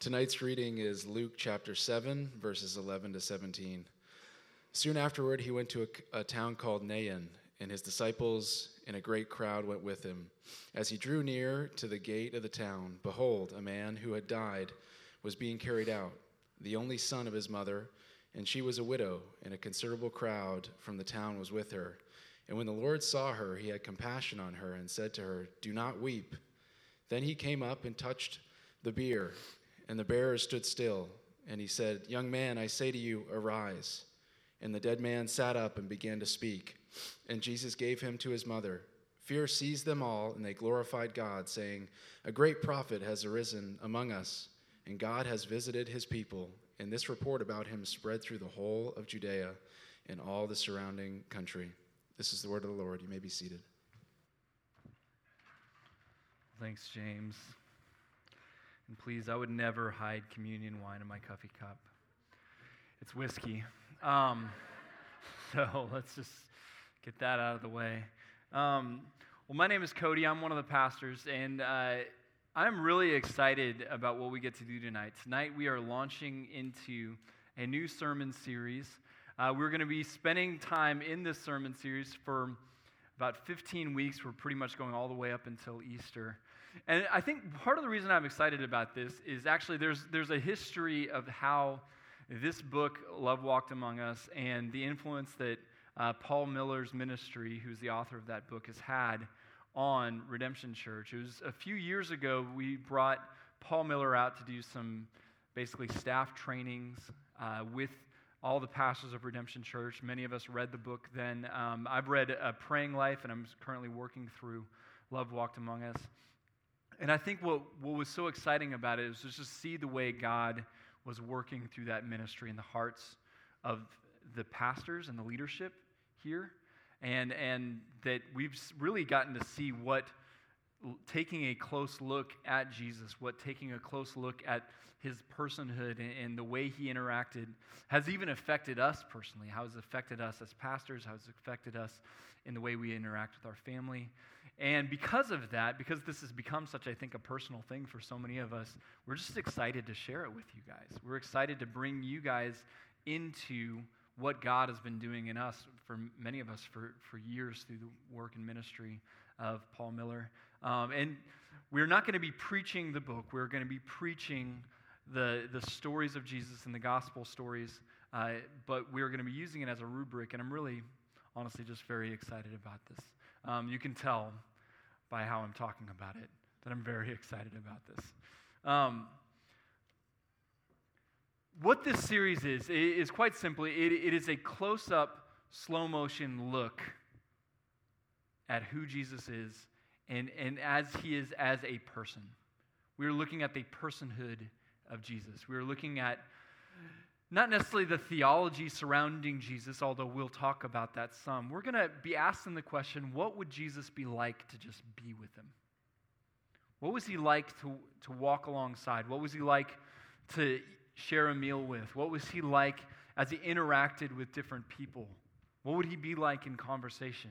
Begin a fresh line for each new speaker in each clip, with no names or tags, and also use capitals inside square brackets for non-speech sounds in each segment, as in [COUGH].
Tonight's reading is Luke chapter 7, verses 11 to 17. Soon afterward, he went to a, a, town called Nain, and his disciples and a great crowd went with him. As he drew near to the gate of the town, behold, a man who had died was being carried out, the only son of his mother, and she was a widow, and a considerable crowd from the town was with her. And when the Lord saw her, he had compassion on her and said to her, Do not weep. Then he came up and touched the bier, and the bearer stood still. And he said, Young man, I say to you, arise. And the dead man sat up and began to speak. And Jesus gave him to his mother. Fear seized them all, and they glorified God, saying, A great prophet has arisen among us, and God has visited his people. And this report about him spread through the whole of Judea and all the surrounding country. This is the word of the Lord. You may be seated.
Thanks, James. And please, I would never hide communion wine in my coffee cup. It's whiskey. Um, [LAUGHS] so let's just get that out of the way. Um, well, my name is Cody. I'm one of the pastors, and uh, I'm really excited about what we get to do tonight. Tonight, we are launching into a new sermon series. Uh, we're going to be spending time in this sermon series for about 15 weeks. We're pretty much going all the way up until Easter. And I think part of the reason I'm excited about this is actually there's, there's a history of how this book, Love Walked Among Us, and the influence that uh, Paul Miller's ministry, who's the author of that book, has had on Redemption Church. It was a few years ago we brought Paul Miller out to do some basically staff trainings uh, with all the pastors of Redemption Church. Many of us read the book then. Um, I've read a Praying Life, and I'm currently working through Love Walked Among Us. And I think what, what was so exciting about it was just to see the way God was working through that ministry in the hearts of the pastors and the leadership here. And, and that we've really gotten to see what taking a close look at Jesus, what taking a close look at his personhood and, and, the way he interacted has even affected us personally, how it's affected us as pastors, how it's affected us in the way we interact with our family. And because of that, because this has become such, I think, a personal thing for so many of us, we're just excited to share it with you guys. We're excited to bring you guys into what God has been doing in us, for many of us, for, for years through the work and ministry of Paul Miller. Um, and we're not going to be preaching the book, we're going to be preaching the, the stories of Jesus and the gospel stories, uh, but we're going to be using it as a rubric, and I'm really, honestly, just very excited about this. Um, you can tell by how I'm talking about it that I'm very [LAUGHS] excited about this. Um, what this series is, is quite simply, it, it is a close up, slow motion look at who Jesus is and, and as he is as a person. We're looking at the personhood of Jesus. We're looking at not necessarily the theology surrounding Jesus, although we'll talk about that some. We're going to be asking the question what would Jesus be like to just be with him? What was he like to, to walk alongside? What was he like to share a meal with? What was he like as he interacted with different people? What would he be like in conversation?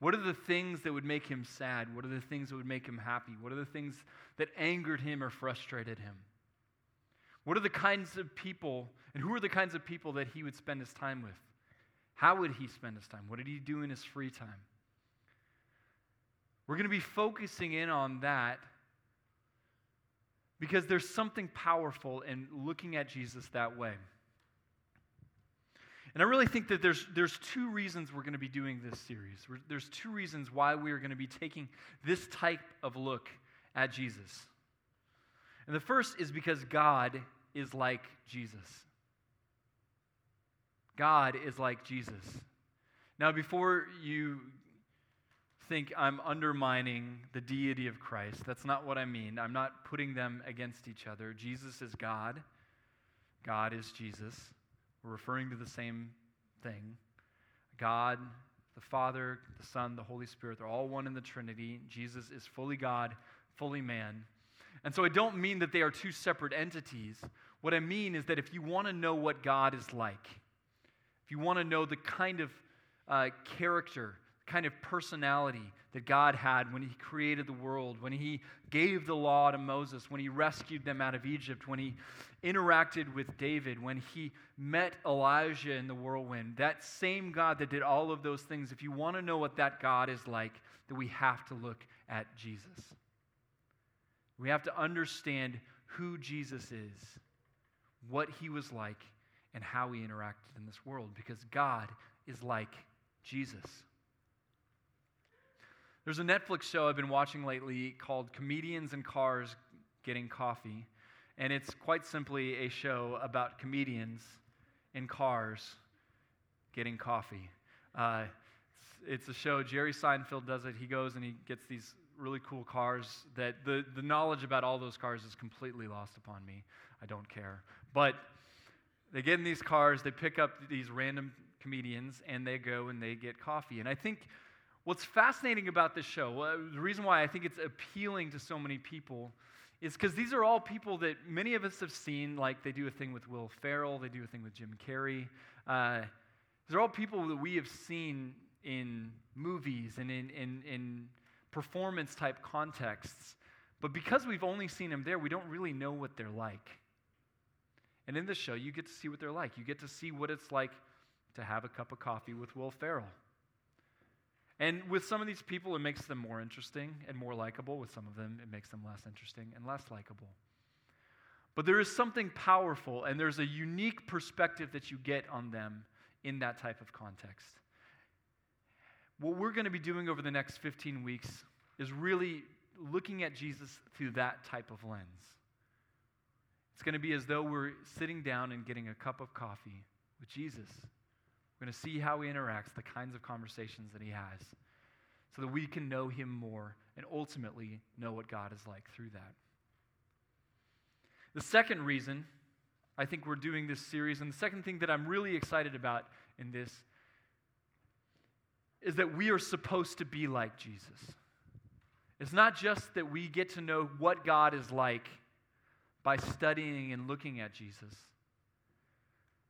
What are the things that would make him sad? What are the things that would make him happy? What are the things that angered him or frustrated him? What are the kinds of people, and who are the kinds of people that he would spend his time with? How would he spend his time? What did he do in his free time? We're going to be focusing in on that because there's something powerful in looking at Jesus that way. And I really think that there's, there's two reasons we're going to be doing this series. There's two reasons why we are going to be taking this type of look at Jesus. And the first is because God is like Jesus. God is like Jesus. Now, before you think I'm undermining the deity of Christ, that's not what I mean. I'm not putting them against each other. Jesus is God, God is Jesus. We're referring to the same thing. God, the Father, the Son, the Holy Spirit, they're all one in the Trinity. Jesus is fully God, fully man. And so I don't mean that they are two separate entities. What I mean is that if you want to know what God is like, if you want to know the kind of uh, character, kind of personality that God had when He created the world, when He gave the law to Moses, when He rescued them out of Egypt, when He interacted with David, when He met Elijah in the whirlwind. That same God that did all of those things, if you want to know what that God is like, then we have to look at Jesus. We have to understand who Jesus is, what He was like, and how we interacted in this world, because God is like Jesus. There's a Netflix show I've been watching lately called Comedians in Cars Getting Coffee. And it's quite simply a show about comedians in cars getting coffee. Uh, it's, it's, a show, Jerry Seinfeld does it. He goes and he gets these really cool cars that the, the knowledge about all those cars is completely lost upon me. I don't care. But they get in these cars, they pick up these random comedians, and they go and they get coffee. And I think What's fascinating about this show, the reason why I think it's appealing to so many people, is because these are all people that many of us have seen. Like they do a thing with Will Ferrell, they do a thing with Jim Carrey. Uh, these are all people that we have seen in movies and in, in, in performance type contexts. But because we've only seen them there, we don't really know what they're like. And in this show, you get to see what they're like. You get to see what it's like to have a cup of coffee with Will Ferrell. And with some of these people, it makes them more interesting and more likable. With some of them, it makes them less interesting and less likable. But there is something powerful, and there's a unique perspective that you get on them in that type of context. What we're going to be doing over the next 15 weeks is really looking at Jesus through that type of lens. It's going to be as though we're sitting down and getting a cup of coffee with Jesus we're going to see how he interacts, the kinds of conversations that he has, so that we can know him more and ultimately know what God is like through that. The second reason I think we're doing this series, and the second thing that I'm really excited about in this, is that we are supposed to be like Jesus. It's not just that we get to know what God is like by studying and looking at Jesus.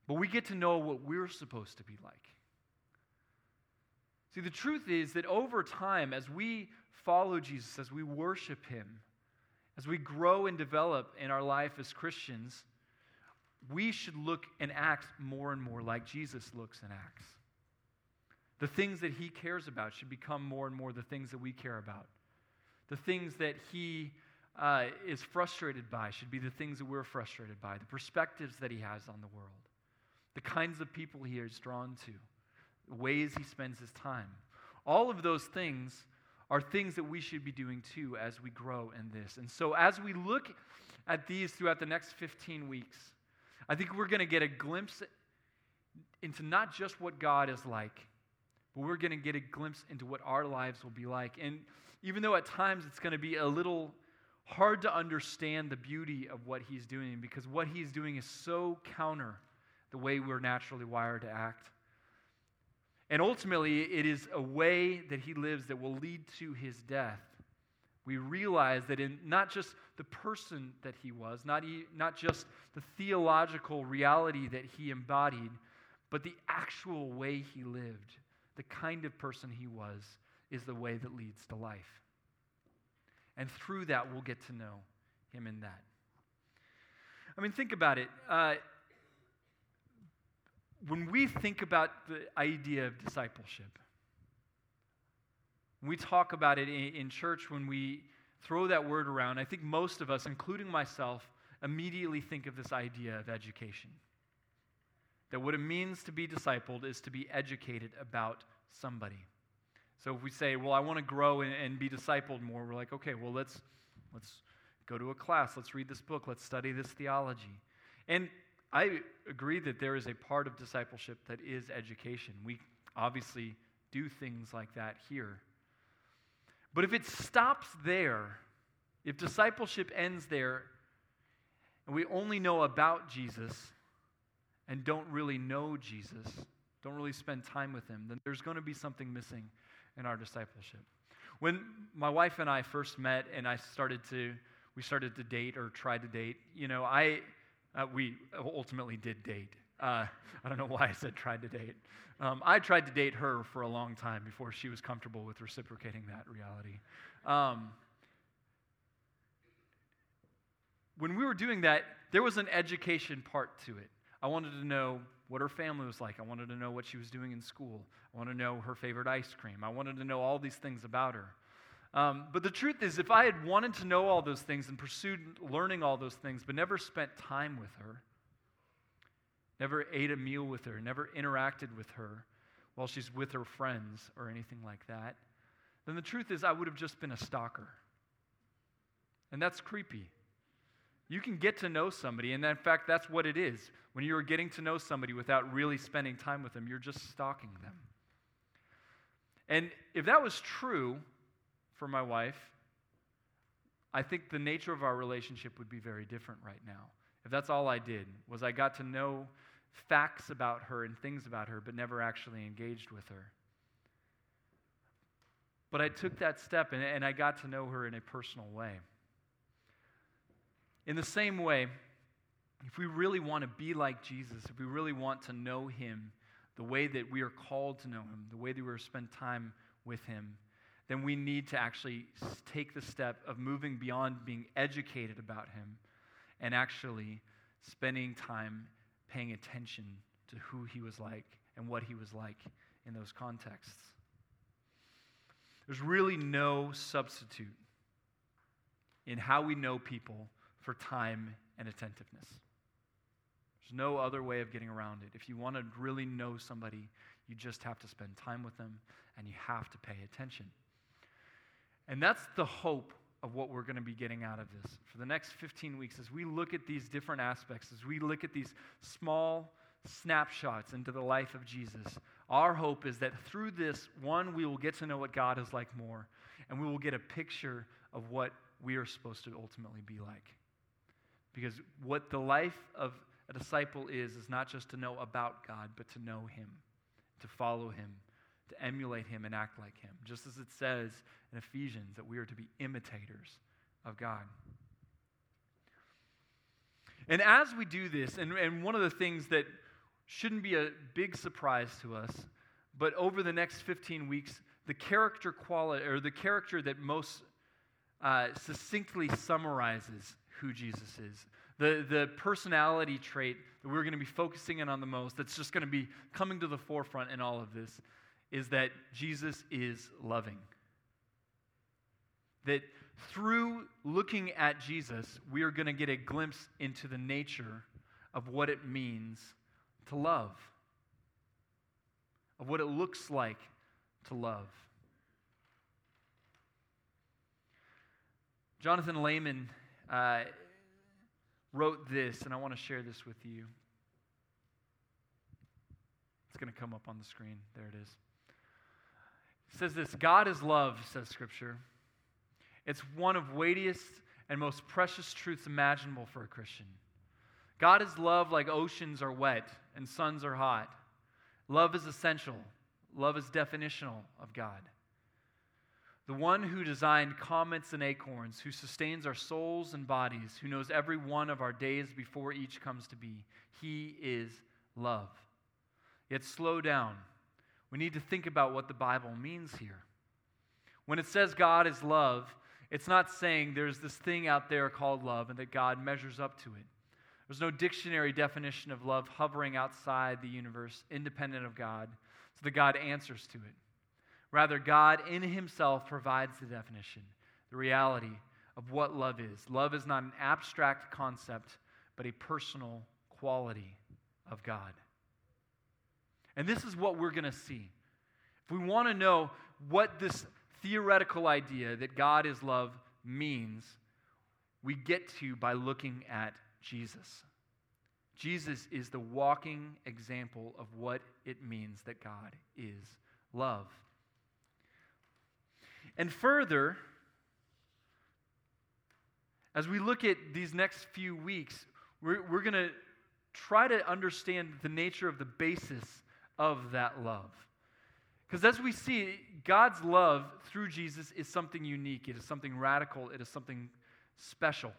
But we get to know what we're supposed to be like. See, the truth is that over time, as we follow Jesus, as we worship Him, as we grow and develop in our life as Christians, we should look and act more and more like Jesus looks and acts. The things that He cares about should become more and more the things that we care about. The things that He uh, is frustrated by should be the things that we're frustrated by, the perspectives that He has on the world the kinds of people he is drawn to, the ways he spends his time. All of those things are things that we should be doing too as we grow in this. And so, as we look at these throughout the next 15 weeks, I think we're going to get a glimpse into not just what God is like, but we're going to get a glimpse into what our lives will be like. And even though at times it's going to be a little hard to understand the beauty of what he's doing, because what he's doing is so counter the way we're naturally wired to act. And ultimately, it is a way that he lives that will lead to his death. We realize that in not just the person that he was, not, not just the theological reality that he embodied, but the actual way he lived, the kind of person he was, is the way that leads to life. And through that, we'll get to know him in that. I mean, think about it. Uh, when we think about the idea of discipleship, we talk about it in, in church, when we throw that word around, I think most of us, including myself, immediately think of this idea of education. That what it means to be discipled is to be educated about somebody. So if we say, well, I want to grow and, and, be discipled more, we're like, okay, well, let's, let's go to a class. Let's read this book. Let's study this theology. And I agree that there is a part of discipleship that is education. We obviously do things like that here. But if it stops there, if discipleship ends there, and we only know about Jesus and don't really know Jesus, don't really spend time with him, then there's going to be something missing in our discipleship. When my wife and I first met and I started to we started to date or try to date, you know, I uh, we ultimately did date. Uh, I don't know why I said tried to date. Um, I tried to date her for a long time before she was comfortable with reciprocating that reality. Um, when we were doing that, there was an education part to it. I wanted to know what her family was like. I wanted to know what she was doing in school. I wanted to know her favorite ice cream. I wanted to know all these things about her. Um, but the truth is, if I had wanted to know all those things and pursued learning all those things, but never spent time with her, never ate a meal with her, never interacted with her while she's with her friends or anything like that, then the truth is, I would have just been a stalker. And that's creepy. You can get to know somebody, and in fact, that's what it is. When you're getting to know somebody without really spending time with them, you're just stalking them. And if that was true for my wife, I think the nature of our relationship would be very different right now. If that's all I did, was I got to know facts about her and things about her, but never actually engaged with her. But I took that step and, and I got to know her in a personal way. In the same way, if we really want to be like Jesus, if we really want to know him the way that we are called to know him, the way that we're spend time with him, then we need to actually take the step of moving beyond being educated about him and actually spending time paying attention to who he was like and what he was like in those contexts. There's really no substitute in how we know people for time and attentiveness. There's no other way of getting around it. If you want to really know somebody, you just have to spend time with them and you have to pay attention. And that's the hope of what we're going to be getting out of this for the next 15 weeks as we look at these different aspects, as we look at these small snapshots into the life of Jesus. Our hope is that through this, one, we will get to know what God is like more, and we will get a picture of what we are supposed to ultimately be like. Because what the life of a disciple is, is not just to know about God, but to know Him, to follow Him, to emulate Him and act like Him. Just as it says in Ephesians that we are to be imitators of God. And as we do this, and, and one of the things that shouldn't be a big surprise to us, but over the next 15 weeks, the character quality, or the character that most uh, succinctly summarizes who Jesus is, the, the personality trait that we're going to be focusing in on the most, that's just going to be coming to the forefront in all of this, is that Jesus is loving. That through looking at Jesus, we are going to get a glimpse into the nature of what it means to love, of what it looks like to love. Jonathan Leeman uh, wrote this, and I want to share this with you. It's going to come up on the screen. There it is. It says this God is love, says Scripture. It's one of weightiest and most precious truths imaginable for a Christian. God is love like oceans are wet and suns are hot. Love is essential. Love is definitional of God. The one who designed comets and acorns, who sustains our souls and bodies, who knows every one of our days before each comes to be. He is love. Yet slow down. We need to think about what the Bible means here. When it says God is love, it's not saying there's this thing out there called love and that God measures up to it. There's no dictionary definition of love hovering outside the universe, independent of God, so that God answers to it. Rather, God in Himself provides the definition, the reality of what love is. Love is not an abstract concept, but a personal quality of God. And this is what we're going to see. If we want to know what this theoretical idea that God is love means, we get to by looking at Jesus. Jesus is the walking example of what it means that God is love. And further, as we look at these next few weeks, we're, we're going to try to understand the nature of the basis of that love. Because as we see, God's love through Jesus is something unique, it is something radical, it is something special.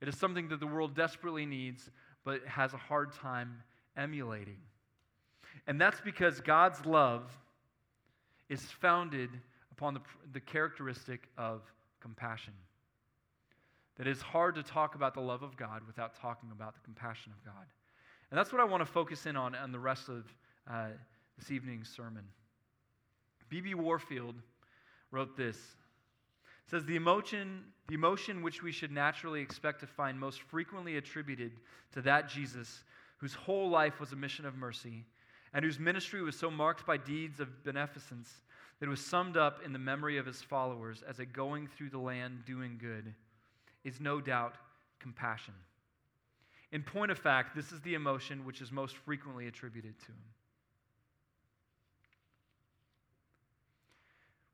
It is something that the world desperately needs, but has a hard time emulating. And that's because God's love is founded upon the, the characteristic of compassion. That it's hard to talk about the love of God without talking about the compassion of God. And that's what I want to focus in on on the rest of uh, this evening's sermon. B.B. Warfield wrote this. Says the emotion, the emotion which we should naturally expect to find most frequently attributed to that Jesus whose whole life was a mission of mercy and whose ministry was so marked by deeds of beneficence that was summed up in the memory of his followers as a going through the land doing good, is no doubt compassion. In point of fact, this is the emotion which is most frequently attributed to him.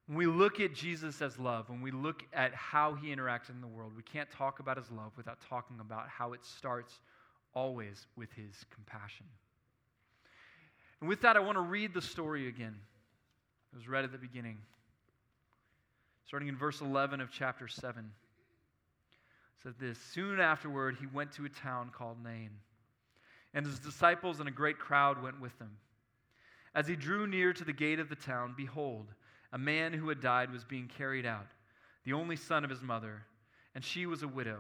When we look at Jesus as love, when we look at how he interacted in the world, we can't talk about his love without talking about how it starts always with his compassion. And with that, I want to read the story again. It was read at the beginning. Starting in verse 11 of chapter 7. It said this Soon afterward, he went to a town called Nain, and his disciples and a great crowd went with them. As he drew near to the gate of the town, behold, a man who had died was being carried out, the only son of his mother, and she was a widow,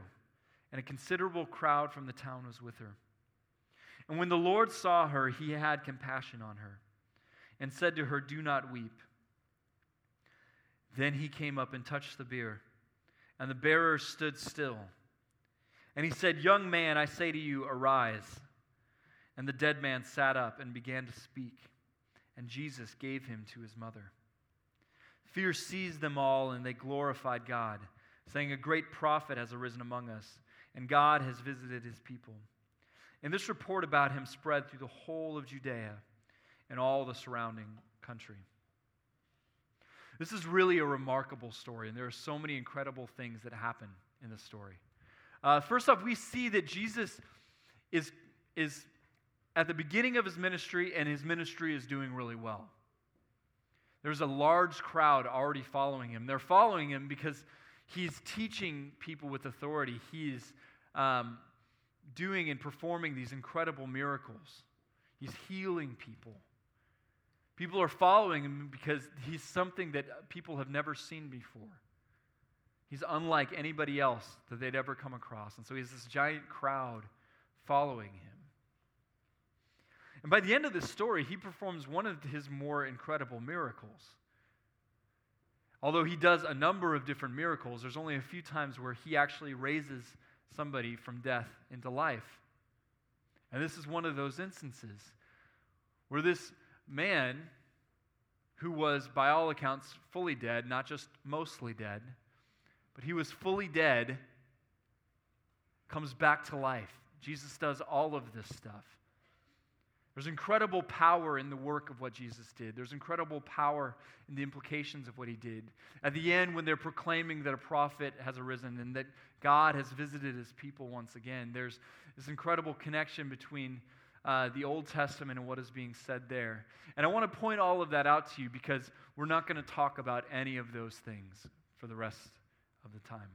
and a considerable crowd from the town was with her. And when the Lord saw her, he had compassion on her, and said to her, Do not weep. Then he came up and touched the bier, and the bearer stood still. And he said, Young man, I say to you, arise. And the dead man sat up and began to speak, and Jesus gave him to his mother. Fear seized them all, and they glorified God, saying, A great prophet has arisen among us, and God has visited his people. And this report about him spread through the whole of Judea and all the surrounding country. This is really a remarkable story, and there are so many incredible things that happen in this story. Uh, first off, we see that Jesus is, is at the beginning of his ministry, and his ministry is doing really well. There's a large crowd already following him. They're following him because he's teaching people with authority. He's um, doing and performing these incredible miracles. He's healing people. People are following him because he's something that people have never seen before. He's unlike anybody else that they'd ever come across. And so he has this giant crowd following him. And by the end of this story, he performs one of his more incredible miracles. Although he does a number of different miracles, there's only a few times where he actually raises somebody from death into life. And this is one of those instances where this man, who was, by all accounts, fully dead, not just mostly dead, but he was fully dead, comes back to life. Jesus does all of this stuff. There's incredible power in the work of what Jesus did. There's incredible power in the implications of what he did. At the end, when they're proclaiming that a prophet has arisen and that God has visited his people once again, there's this incredible connection between uh, the Old Testament and what is being said there. And I want to point all of that out to you because we're not going to talk about any of those things for the rest of the time.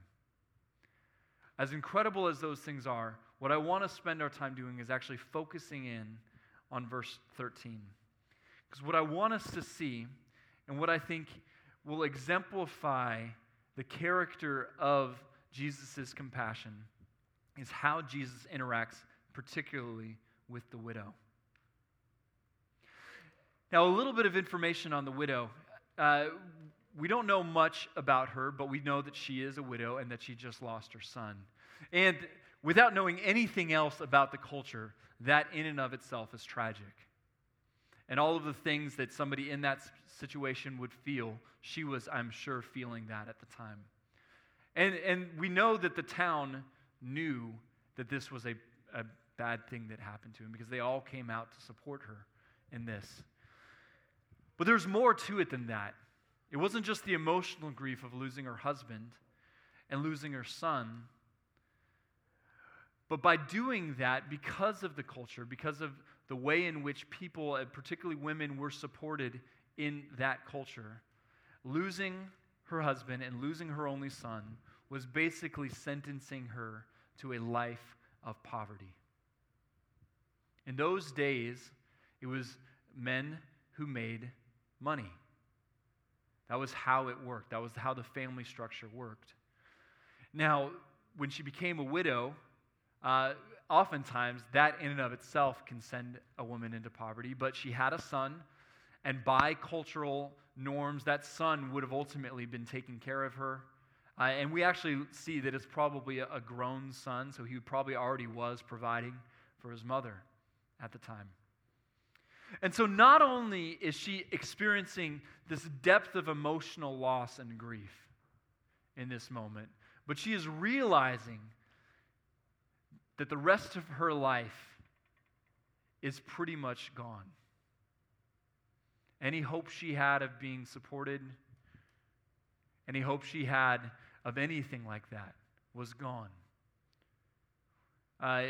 As incredible as those things are, what I want to spend our time doing is actually focusing in on verse 13. Because what I want us to see, and what I think will exemplify the character of Jesus' compassion, is how Jesus interacts particularly with the widow. Now, a little bit of information on the widow. Uh, we don't know much about her, but we know that she is a widow and that she just lost her son. And without knowing anything else about the culture, that in and of itself is tragic. And all of the things that somebody in that situation would feel, she was, I'm sure, feeling that at the time. And, and we know that the town knew that this was a, a bad thing that happened to him because they all came out to support her in this. But there's more to it than that. It wasn't just the emotional grief of losing her husband and losing her son, but by doing that, because of the culture, because of the way in which people, particularly women, were supported in that culture, losing her husband and losing her only son was basically sentencing her to a life of poverty. In those days, it was men who made money. That was how it worked. That was how the family structure worked. Now, when she became a widow, uh, oftentimes that in and of itself can send a woman into poverty, but she had a son, and by cultural norms, that son would have ultimately been taking care of her. Uh, and we actually see that it's probably a, a grown son, so he probably already was providing for his mother at the time. And so, not only is she experiencing this depth of emotional loss and grief in this moment, but she is realizing that the rest of her life is pretty much gone. Any hope she had of being supported, any hope she had of anything like that was gone. Uh,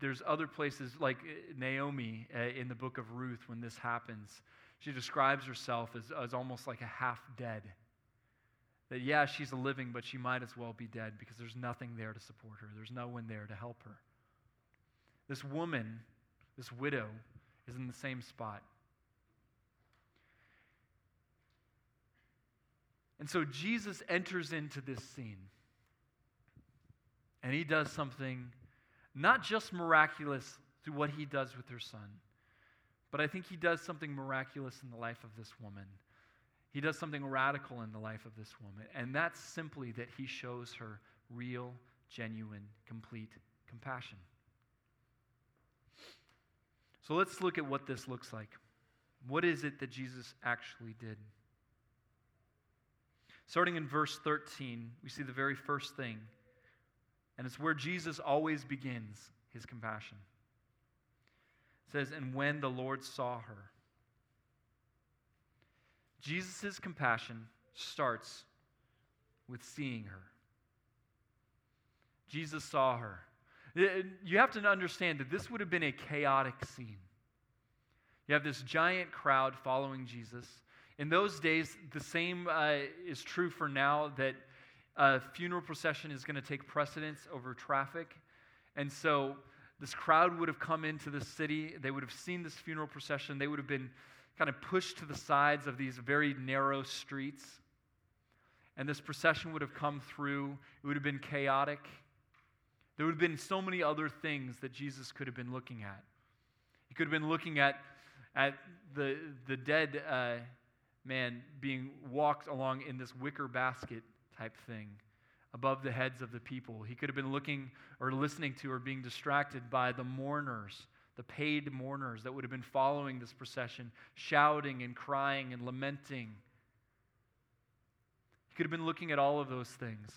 there's other places like uh, Naomi uh, in the book of Ruth when this happens. She describes herself as, as almost like a half dead. That, yeah, she's a living, but she might as well be dead because there's nothing there to support her. There's no one there to help her. This woman, this widow, is in the same spot. And so Jesus enters into this scene. And he does something not just miraculous through what he does with her son, but I think he does something miraculous in the life of this woman. He does something radical in the life of this woman, and that's simply that he shows her real, genuine, complete compassion. So let's look at what this looks like. What is it that Jesus actually did? Starting in verse 13, we see the very first thing and it's where Jesus always begins his compassion. It says, And when the Lord saw her, Jesus' compassion starts with seeing her. Jesus saw her. You have to understand that this would have been a chaotic scene. You have this giant crowd following Jesus. In those days, the same uh, is true for now that a funeral procession is going to take precedence over traffic. And so this crowd would have come into the city. They would have seen this funeral procession. They would have been kind of pushed to the sides of these very narrow streets. And this procession would have come through. It would have been chaotic. There would have been so many other things that Jesus could have been looking at. He could have been looking at, at the, the dead uh, man being walked along in this wicker basket type thing above the heads of the people. He could have been looking or listening to or being distracted by the mourners, the paid mourners that would have been following this procession, shouting and crying and lamenting. He could have been looking at all of those things.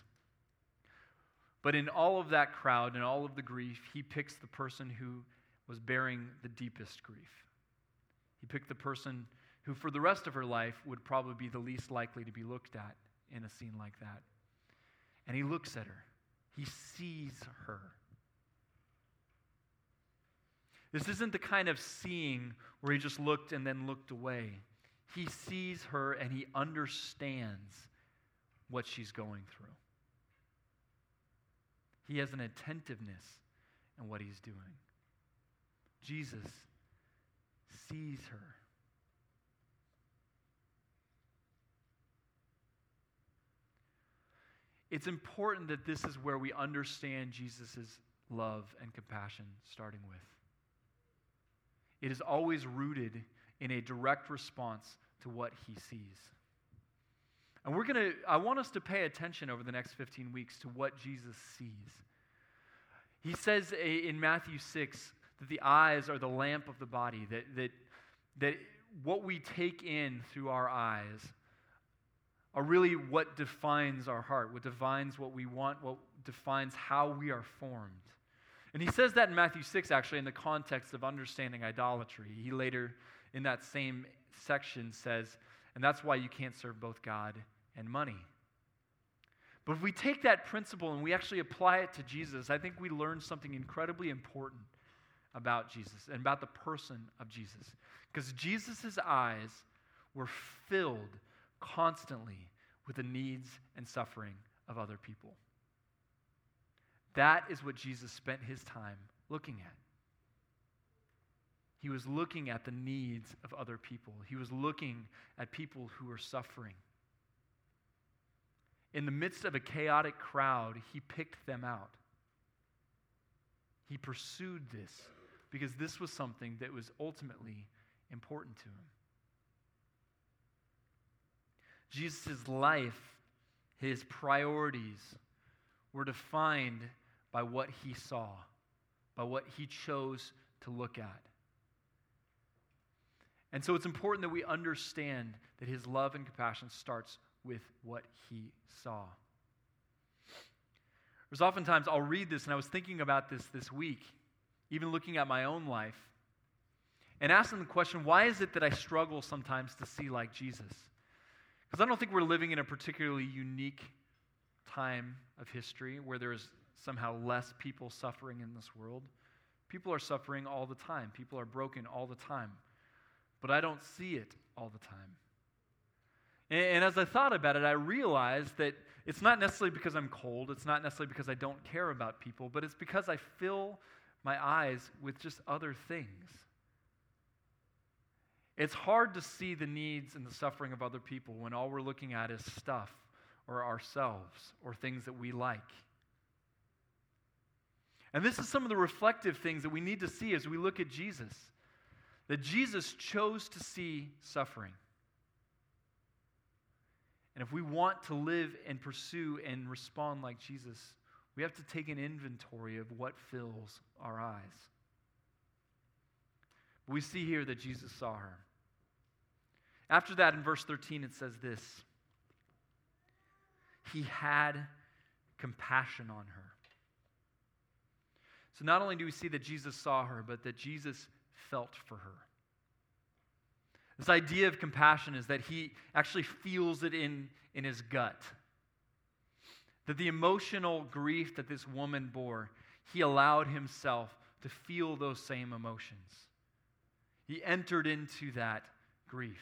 But in all of that crowd and all of the grief, he picks the person who was bearing the deepest grief. He picked the person who, for the rest of her life, would probably be the least likely to be looked at in a scene like that. And he looks at her, he sees her. This isn't the kind of seeing where he just looked and then looked away. He sees her and he understands what she's going through. He has an attentiveness in what he's doing. Jesus sees her. It's important that this is where we understand Jesus' love and compassion starting with. It is always rooted in a direct response to what he sees. And we're going to, I want us to pay attention over the next 15 weeks to what Jesus sees. He says in Matthew 6 that the eyes are the lamp of the body, that, that, that what we take in through our eyes are really what defines our heart, what defines what we want, what defines how we are formed. And he says that in Matthew 6, actually, in the context of understanding idolatry. He later, in that same section, says, and that's why you can't serve both God and money. But if we take that principle and we actually apply it to Jesus, I think we learn something incredibly important about Jesus and about the person of Jesus. Because Jesus' eyes were filled constantly with the needs and suffering of other people. That is what Jesus spent his time looking at. He was looking at the needs of other people, he was looking at people who were suffering. In the midst of a chaotic crowd, he picked them out. He pursued this because this was something that was ultimately important to him. Jesus' life, his priorities, were defined by what he saw, by what he chose to look at. And so it's important that we understand that his love and compassion starts with what he saw. There's oftentimes I'll read this, and I was thinking about this this week, even looking at my own life, and asking the question why is it that I struggle sometimes to see like Jesus? Because I don't think we're living in a particularly unique time of history where there's somehow less people suffering in this world. People are suffering all the time, people are broken all the time. But I don't see it all the time. And, and as I thought about it, I realized that it's not necessarily because I'm cold, it's not necessarily because I don't care about people, but it's because I fill my eyes with just other things. It's hard to see the needs and the suffering of other people when all we're looking at is stuff or ourselves or things that we like. And this is some of the reflective things that we need to see as we look at Jesus. That Jesus chose to see suffering. And if we want to live and pursue and respond like Jesus, we have to take an inventory of what fills our eyes. We see here that Jesus saw her. After that, in verse 13, it says this He had compassion on her. So not only do we see that Jesus saw her, but that Jesus felt for her. This idea of compassion is that he actually feels it in, in his gut. That the emotional grief that this woman bore, he allowed himself to feel those same emotions. He entered into that grief.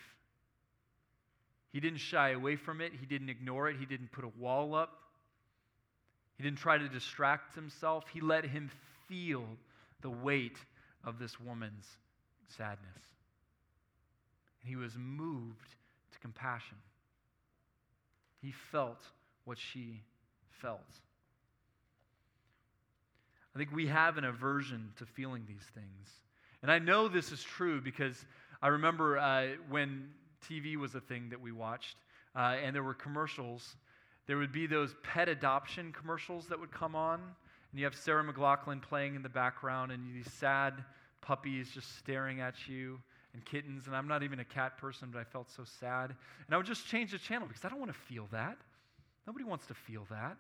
He didn't shy away from it, he didn't ignore it, he didn't put a wall up, he didn't try to distract himself. He let him feel the weight of this woman's sadness. And He was moved to compassion. He felt what she felt. I think we have an aversion to feeling these things. And I know this is true because I remember uh, when TV was a thing that we watched, uh, and there were commercials. There would be those pet adoption commercials that would come on, and you have Sarah McLachlan playing in the background, and these sad puppies just staring at you and kittens, and I'm not even a cat person, but I felt so sad. And I would just change the channel because I don't want to feel that. Nobody wants to feel that.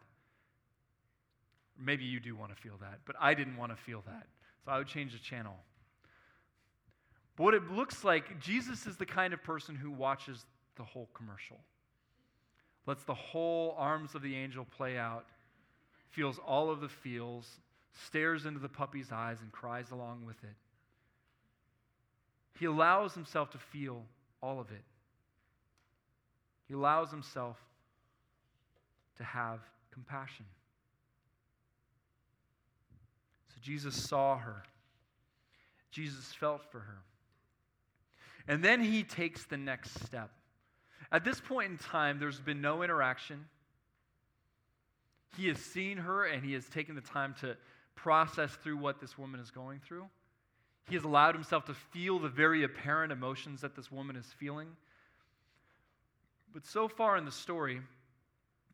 Maybe you do want to feel that, but I didn't want to feel that. So I would change the channel. But what it looks like, Jesus is the kind of person who watches the whole commercial, lets the whole arms of the angel play out, feels all of the feels, stares into the puppy's eyes, and cries along with it. He allows himself to feel all of it. He allows himself to have compassion. So Jesus saw her. Jesus felt for her. And then he takes the next step. At this point in time, there's been no interaction. He has seen her and he has taken the time to process through what this woman is going through. He has allowed himself to feel the very apparent emotions that this woman is feeling. But so far in the story,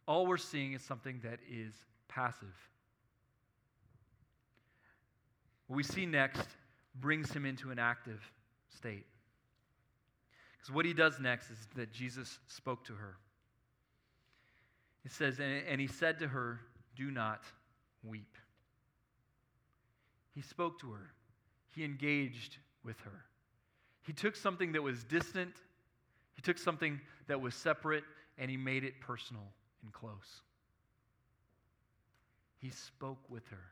all we're seeing is something that is passive. What we see next brings him into an active state. Because what he does next is that Jesus spoke to her. It says, and he said to her, Do not weep. He spoke to her he engaged with her. He took something that was distant, he took something that was separate, and he made it personal and close. He spoke with her.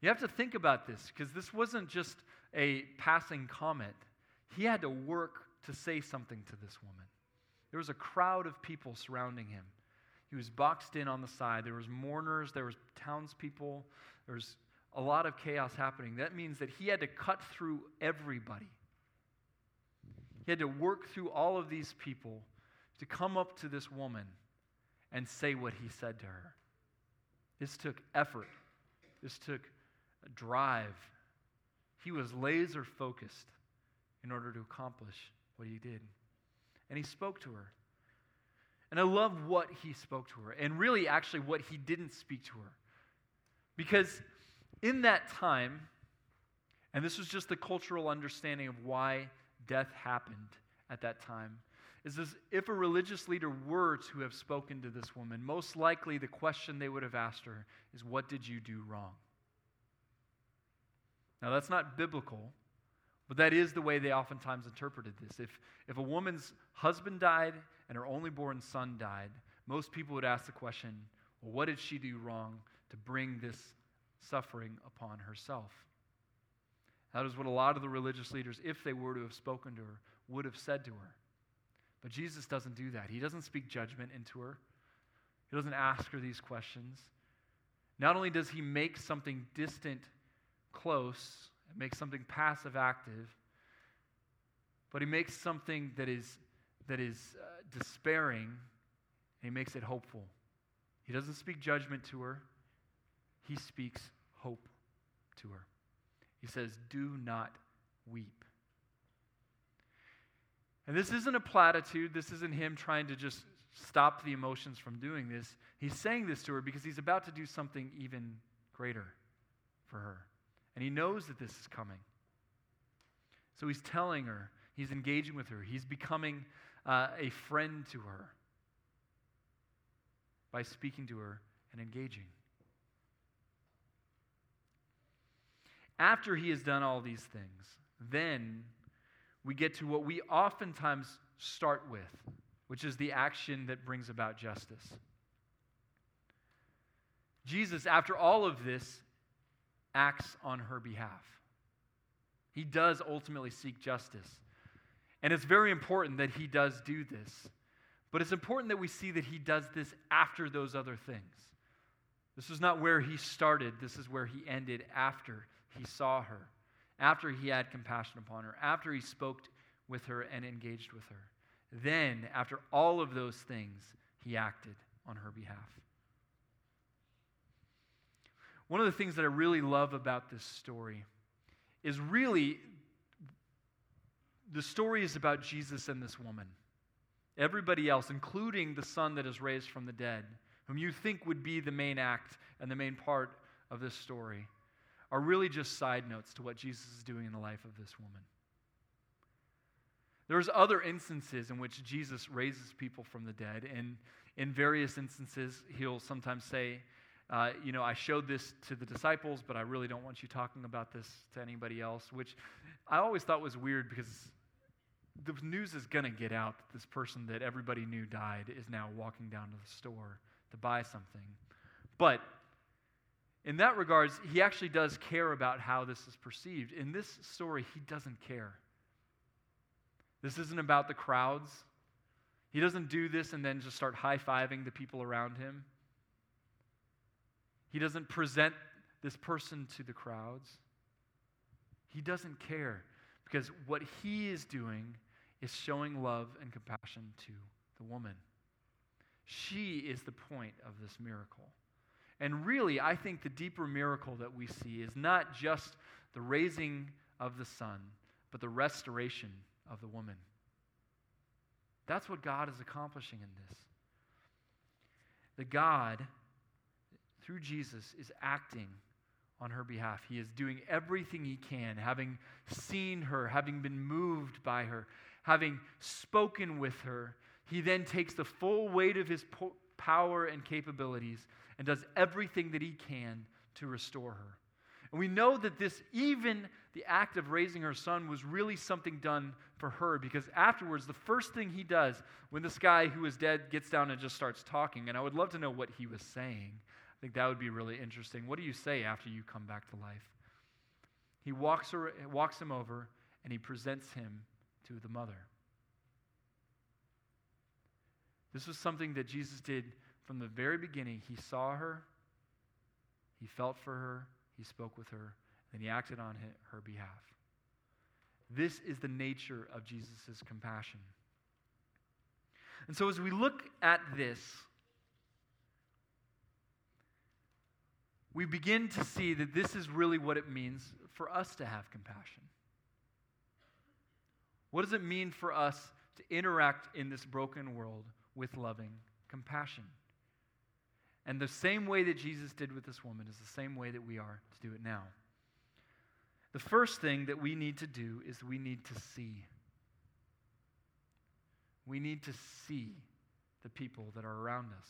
You have to think about this because this wasn't just a passing comment. He had to work to say something to this woman. There was a crowd of people surrounding him. He was boxed in on the side. There was mourners, there was townspeople, there was a lot of chaos happening. That means that he had to cut through everybody. He had to work through all of these people to come up to this woman and say what he said to her. This took effort, this took drive. He was laser focused in order to accomplish what he did. And he spoke to her. And I love what he spoke to her, and really, actually, what he didn't speak to her. Because in that time, and this was just the cultural understanding of why death happened at that time, is this if a religious leader were to have spoken to this woman, most likely the question they would have asked her is, What did you do wrong? Now, that's not biblical, but that is the way they oftentimes interpreted this. If, if a woman's husband died and her only born son died, most people would ask the question, well, what did she do wrong to bring this suffering upon herself? That is what a lot of the religious leaders, if they were to have spoken to her, would have said to her. But Jesus doesn't do that. He doesn't speak judgment into her, He doesn't ask her these questions. Not only does He make something distant close, make something passive active, but He makes something that is, that is uh, despairing, and He makes it hopeful. He doesn't speak judgment to her, He speaks hope to her. He says, Do not weep. And this isn't a platitude. This isn't him trying to just stop the emotions from doing this. He's saying this to her because he's about to do something even greater for her. And he knows that this is coming. So he's telling her, he's engaging with her, he's becoming uh, a friend to her by speaking to her and engaging. After he has done all these things, then we get to what we oftentimes start with, which is the action that brings about justice. Jesus, after all of this, acts on her behalf. He does ultimately seek justice. And it's very important that he does do this. But it's important that we see that he does this after those other things. This is not where he started, this is where he ended after he saw her, after he had compassion upon her, after he spoke with her and engaged with her. Then, after all of those things, he acted on her behalf. One of the things that I really love about this story is really the story is about Jesus and this woman. Everybody else, including the son that is raised from the dead, whom you think would be the main act and the main part of this story, are really just side notes to what Jesus is doing in the life of this woman. There's other instances in which Jesus raises people from the dead, and in various instances, he'll sometimes say, uh, You know, I showed this to the disciples, but I really don't want you talking about this to anybody else, which I always thought was weird because the news is going to get out that this person that everybody knew died is now walking down to the store to buy something. But in that regards, he actually does care about how this is perceived. In this story, he doesn't care. This isn't about the crowds. He doesn't do this and then just start high fiving the people around him. He doesn't present this person to the crowds. He doesn't care because what he is doing is showing love and compassion to the woman. She is the point of this miracle. And really, I think the deeper miracle that we see is not just the raising of the son, but the restoration of the woman. That's what God is accomplishing in this. The God, through Jesus, is acting on her behalf. He is doing everything he can, having seen her, having been moved by her, having spoken with her. He then takes the full weight of his po- power and capabilities and does everything that he can to restore her. And we know that this, even the act of raising her son, was really something done for her because afterwards, the first thing he does when this guy who is dead gets down and just starts talking, and I would love to know what he was saying. I think that would be really interesting. What do you say after you come back to life? He walks, her, walks him over and he presents him to the mother. This was something that Jesus did from the very beginning, he saw her, he felt for her, he spoke with her, and he acted on her behalf. This is the nature of Jesus' compassion. And so, as we look at this, we begin to see that this is really what it means for us to have compassion. What does it mean for us to interact in this broken world with loving compassion? And the same way that Jesus did with this woman is the same way that we are to do it now. The first thing that we need to do is we need to see. We need to see the people that are around us.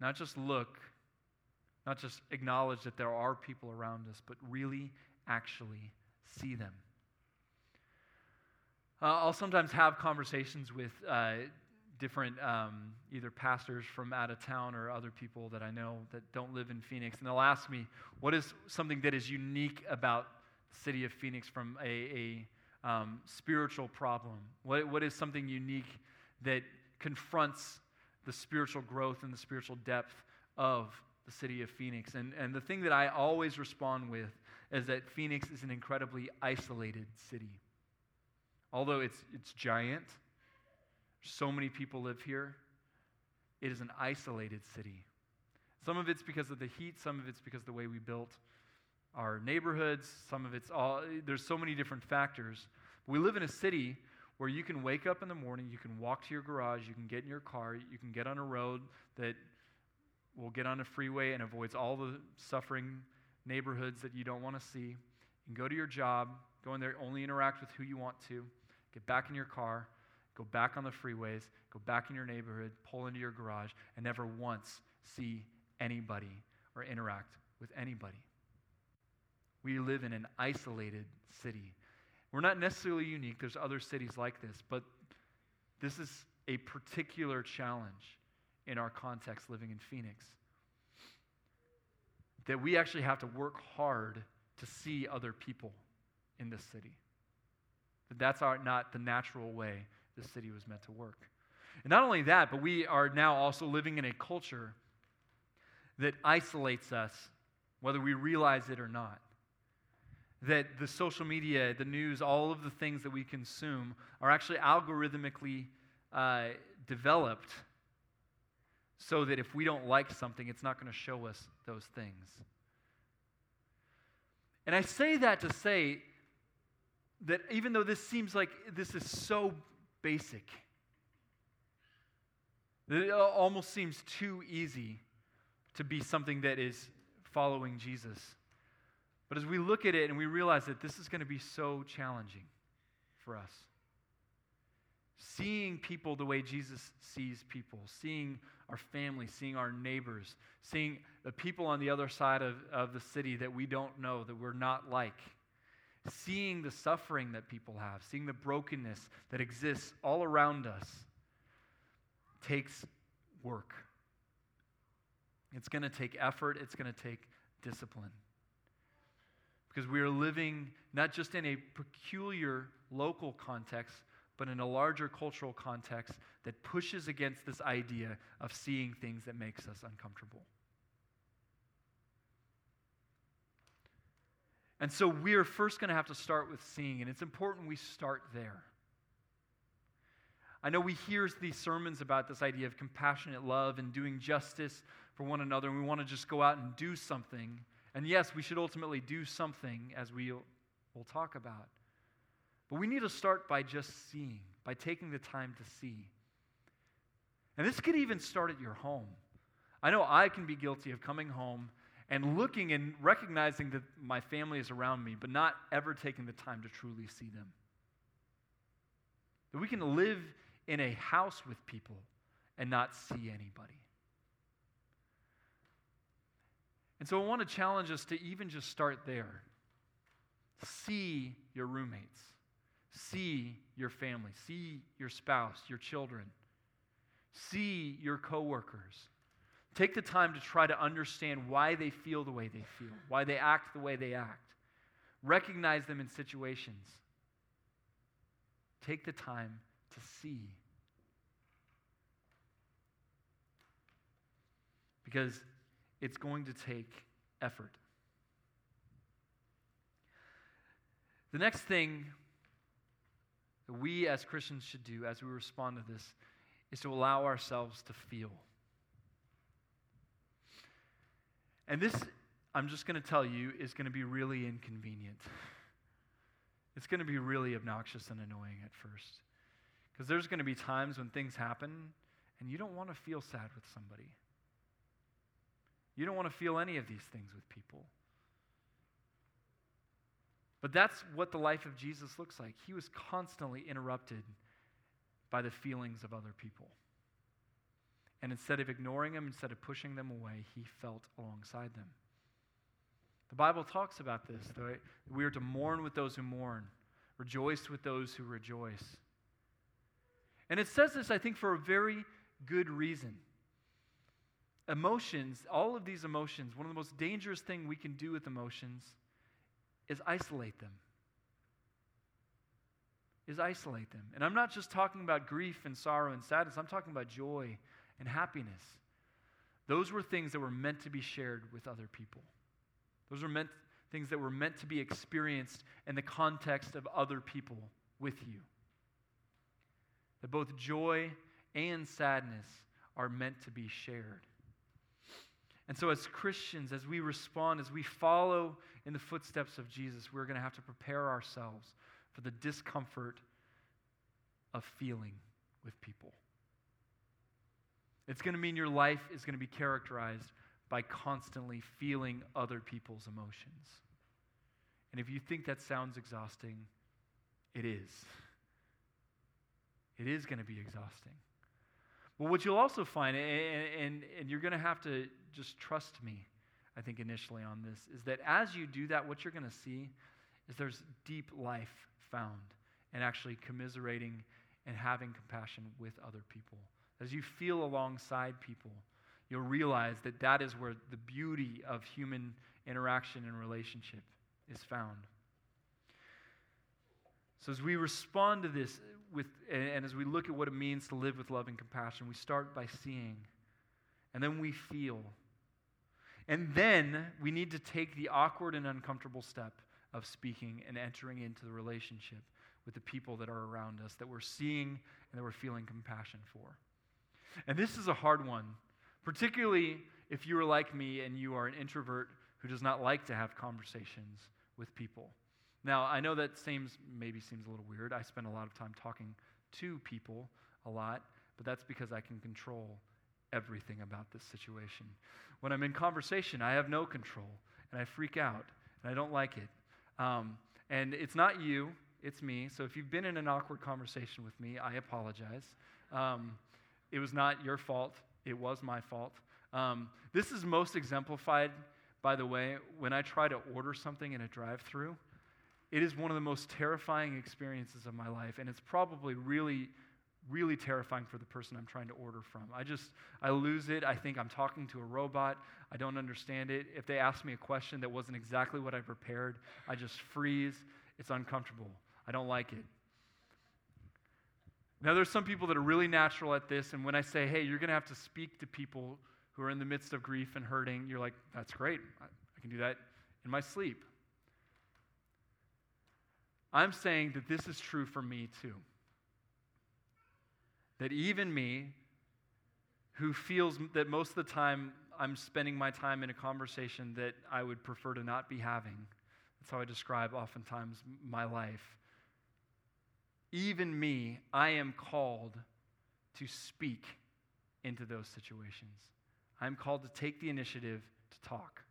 Not just look, not just acknowledge that there are people around us, but really actually see them. Uh, I'll sometimes have conversations with uh, different um, either pastors from out of town or other people that I know that don't live in Phoenix, and they'll ask me, "What is something that is unique about the city of Phoenix from a, a um, spiritual problem? What, what is something unique that confronts the spiritual growth and the spiritual depth of the city of Phoenix?" And and the thing that I always respond with is that Phoenix is an incredibly isolated city. Although it's, it's giant, so many people live here, it is an isolated city. Some of it's because of the heat, some of it's because of the way we built our neighborhoods, some of it's all, there's so many different factors. We live in a city where you can wake up in the morning, you can walk to your garage, you can get in your car, you can get on a road that will get on a freeway and avoids all the suffering neighborhoods that you don't want to see. Can go to your job, go in there, only interact with who you want to, get back in your car, go back on the freeways, go back in your neighborhood, pull into your garage, and never once see anybody or interact with anybody. We live in an isolated city. We're not necessarily unique, there's other cities like this, but this is a particular challenge in our context living in Phoenix. That we actually have to work hard to see other people in this city. That that's our, not the natural way the city was meant to work. And not only that, but we are now also living in a culture that isolates us, whether we realize it or not. That the social media, the news, all of the things that we consume are actually algorithmically uh, developed so that if we don't like something, it's not going to show us those things. And I say that to say that even though this seems like this is so basic, that it almost seems too easy to be something that is following Jesus. But as we look at it and we realize that this is going to be so challenging for us, seeing people the way Jesus sees people, seeing our family, seeing our neighbors, seeing the people on the other side of, of the city that we don't know, that we're not like seeing the suffering that people have, seeing the brokenness that exists all around us, takes work. It's going to take effort, it's going to take discipline. Because we are living not just in a peculiar local context, but in a larger cultural context that pushes against this idea of seeing things that makes us uncomfortable. And so we're first going to have to start with seeing, and it's important we start there. I know we hear these sermons about this idea of compassionate love and doing justice for one another, and we want to just go out and do something. And yes, we should ultimately do something, as we will talk about. But we need to start by just seeing, by taking the time to see. And this could even start at your home. I know I can be guilty of coming home and looking and recognizing that my family is around me, but not ever taking the time to truly see them. That we can live in a house with people and not see anybody. And so I want to challenge us to even just start there. See your roommates, see your family, see your spouse, your children, see your coworkers Take the time to try to understand why they feel the way they feel, why they act the way they act. Recognize them in situations. Take the time to see. Because it's going to take effort. The next thing that we as Christians should do as we respond to this is to allow ourselves to feel. And this, I'm just going to tell you, is going to be really inconvenient. It's going to be really obnoxious and annoying at first. Because there's going to be times when things happen and you don't want to feel sad with somebody. You don't want to feel any of these things with people. But that's what the life of Jesus looks like. He was constantly interrupted by the feelings of other people. And instead of ignoring them, instead of pushing them away, he felt alongside them. The Bible talks about this. That we are to mourn with those who mourn, rejoice with those who rejoice. And it says this, I think, for a very good reason. Emotions, all of these emotions, one of the most dangerous things we can do with emotions is isolate them. Is isolate them. And I'm not just talking about grief and sorrow and sadness, I'm talking about joy and happiness. Those were things that were meant to be shared with other people. Those were meant things that were meant to be experienced in the context of other people with you. That both joy and sadness are meant to be shared. And so, as Christians, as we respond, as we follow in the footsteps of Jesus, we're going to have to prepare ourselves for the discomfort of feeling with people. It's going to mean your life is going to be characterized by constantly feeling other people's emotions. And if you think that sounds exhausting, it is. It is going to be exhausting. But what you'll also find, and, and, and you're going to have to just trust me, I think, initially on this, is that as you do that, what you're going to see is there's deep life found in actually commiserating and having compassion with other people. As you feel alongside people, you'll realize that that is where the beauty of human interaction and relationship is found. So, as we respond to this, with, and as we look at what it means to live with love and compassion, we start by seeing, and then we feel. And then we need to take the awkward and uncomfortable step of speaking and entering into the relationship with the people that are around us that we're seeing and that we're feeling compassion for. And this is a hard one, particularly if you are like me and you are an introvert who does not like to have conversations with people. Now, I know that seems maybe seems a little weird. I spend a lot of time talking to people a lot, but that's because I can control everything about this situation. When I'm in conversation, I have no control, and I freak out, and I don't like it. Um, and it's not you, it's me. So if you've been in an awkward conversation with me, I apologize. Um, it was not your fault, it was my fault. Um, this is most exemplified, by the way, when I try to order something in a drive through. It is one of the most terrifying experiences of my life, and it's probably really, really terrifying for the person I'm trying to order from. I just, I lose it. I think I'm talking to a robot. I don't understand it. If they ask me a question that wasn't exactly what I prepared, I just freeze. It's uncomfortable. I don't like it. Now, there's some people that are really natural at this, and when I say, hey, you're going to have to speak to people who are in the midst of grief and hurting, you're like, that's great. I can do that in my sleep. I'm saying that this is true for me too. That even me, who feels that most of the time I'm spending my time in a conversation that I would prefer to not be having, that's how I describe oftentimes my life. Even me, I am called to speak into those situations. I'm called to take the initiative to talk,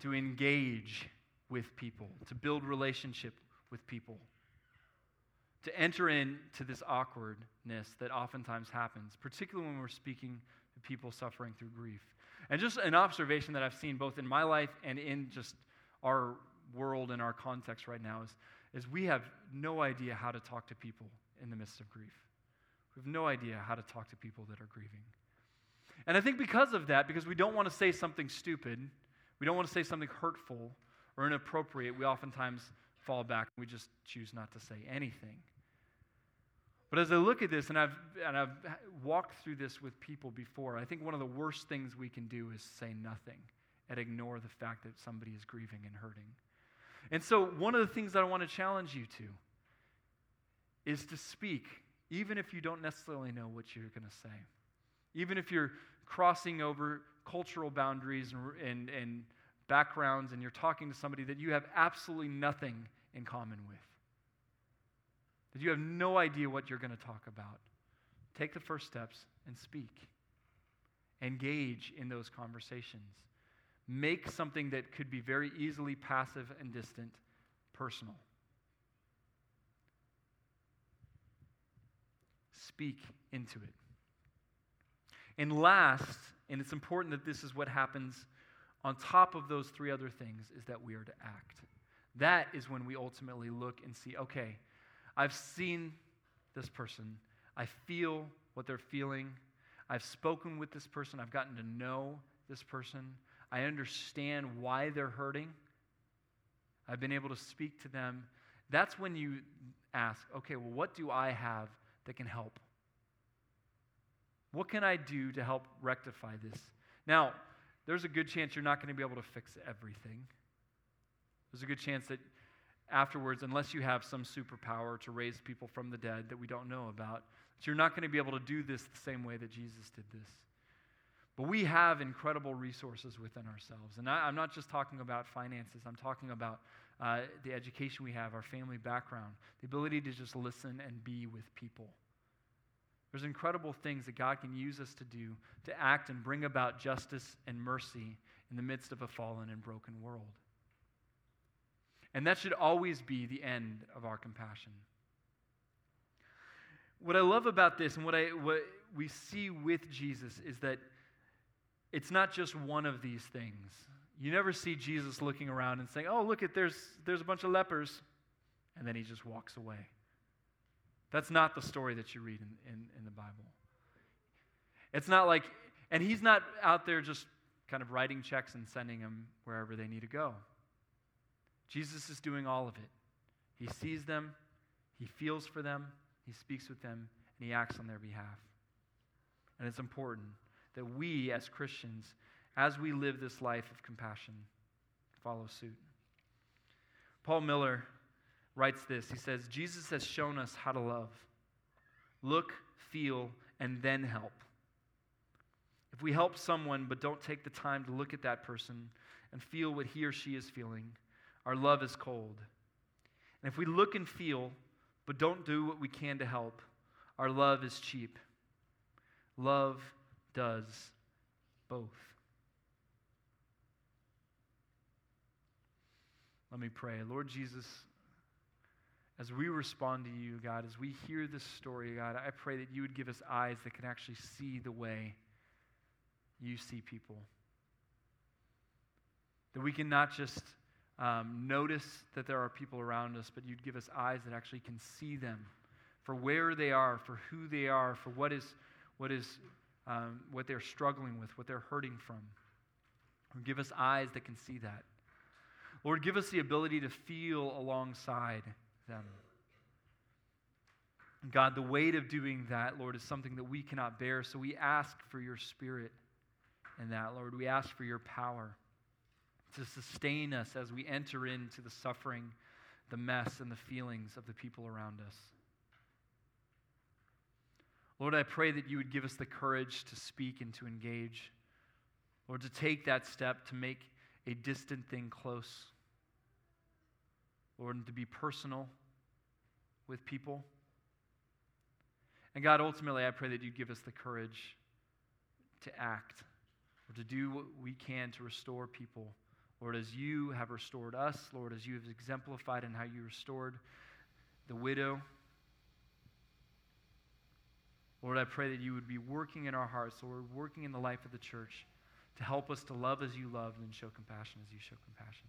to engage with people, to build relationship with people, to enter into this awkwardness that oftentimes happens, particularly when we're speaking to people suffering through grief. And just an observation that I've seen both in my life and in just our world and our context right now is, is we have no idea how to talk to people in the midst of grief. We have no idea how to talk to people that are grieving. And I think because of that, because we don't want to say something stupid, we don't want to say something hurtful, or inappropriate, we oftentimes fall back and we just choose not to say anything. But as I look at this, and I've, and I've walked through this with people before, I think one of the worst things we can do is say nothing and ignore the fact that somebody is grieving and hurting. And so, one of the things that I want to challenge you to is to speak, even if you don't necessarily know what you're going to say. Even if you're crossing over cultural boundaries and, and, and backgrounds and you're talking to somebody that you have absolutely nothing in common with, that you have no idea what you're going to talk about, take the first steps and speak. Engage in those conversations. Make something that could be very easily passive and distant personal. Speak into it. And last, and it's important that this is what happens on top of those three other things, is that we are to act. That is when we ultimately look and see okay, I've seen this person, I feel what they're feeling, I've spoken with this person, I've gotten to know this person, I understand why they're hurting, I've been able to speak to them. That's when you ask, okay, well, what do I have that can help? What can I do to help rectify this? Now, there's a good chance you're not going to be able to fix everything. There's a good chance that afterwards, unless you have some superpower to raise people from the dead that we don't know about, that you're not going to be able to do this the same way that Jesus did this. But we have incredible resources within ourselves. And I, am not just talking about finances, I'm talking about uh, the education we have, our family background, the ability to just listen and be with people. There's incredible things that God can use us to do to act and bring about justice and mercy in the midst of a fallen and broken world. And that should always be the end of our compassion. What I love about this and what, I, what we see with Jesus is that it's not just one of these things. You never see Jesus looking around and saying, Oh, look at there's there's a bunch of lepers, and then he just walks away. That's not the story that you read in, in, in the Bible. It's not like, and he's not out there just kind of writing checks and sending them wherever they need to go. Jesus is doing all of it. He sees them, he feels for them, he speaks with them, and he acts on their behalf. And it's important that we, as Christians, as we live this life of compassion, follow suit. Paul Miller writes this He says, Jesus has shown us how to love. Look, feel, and then help. If we help someone but don't take the time to look at that person and feel what he or she is feeling, our love is cold. And if we look and feel but don't do what we can to help, our love is cheap. Love does both. Let me pray. Lord Jesus, as we respond to you, God, as we hear this story, God, I pray that you would give us eyes that can actually see the way you see people. That we can not just um, notice that there are people around us, but you'd give us eyes that actually can see them for where they are, for who they are, for what is, what is um, what they're struggling with, what they're hurting from. Give us eyes that can see that. Lord, give us the ability to feel alongside them. God, the weight of doing that, Lord, is something that we cannot bear. So we ask for your spirit in that, Lord. We ask for your power to sustain us as we enter into the suffering, the mess, and the feelings of the people around us. Lord, I pray that you would give us the courage to speak and to engage. Lord, to take that step to make a distant thing close. Lord, and to be personal with people. And God, ultimately, I pray that you give us the courage to act or to do what we can to restore people. Lord, as you have restored us, Lord, as you have exemplified in how you restored the widow. Lord, I pray that you would be working in our hearts, Lord, working in the life of the church to help us to love as you loved and show compassion as you show compassion.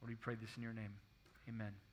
Lord, we pray this in your name. Amen.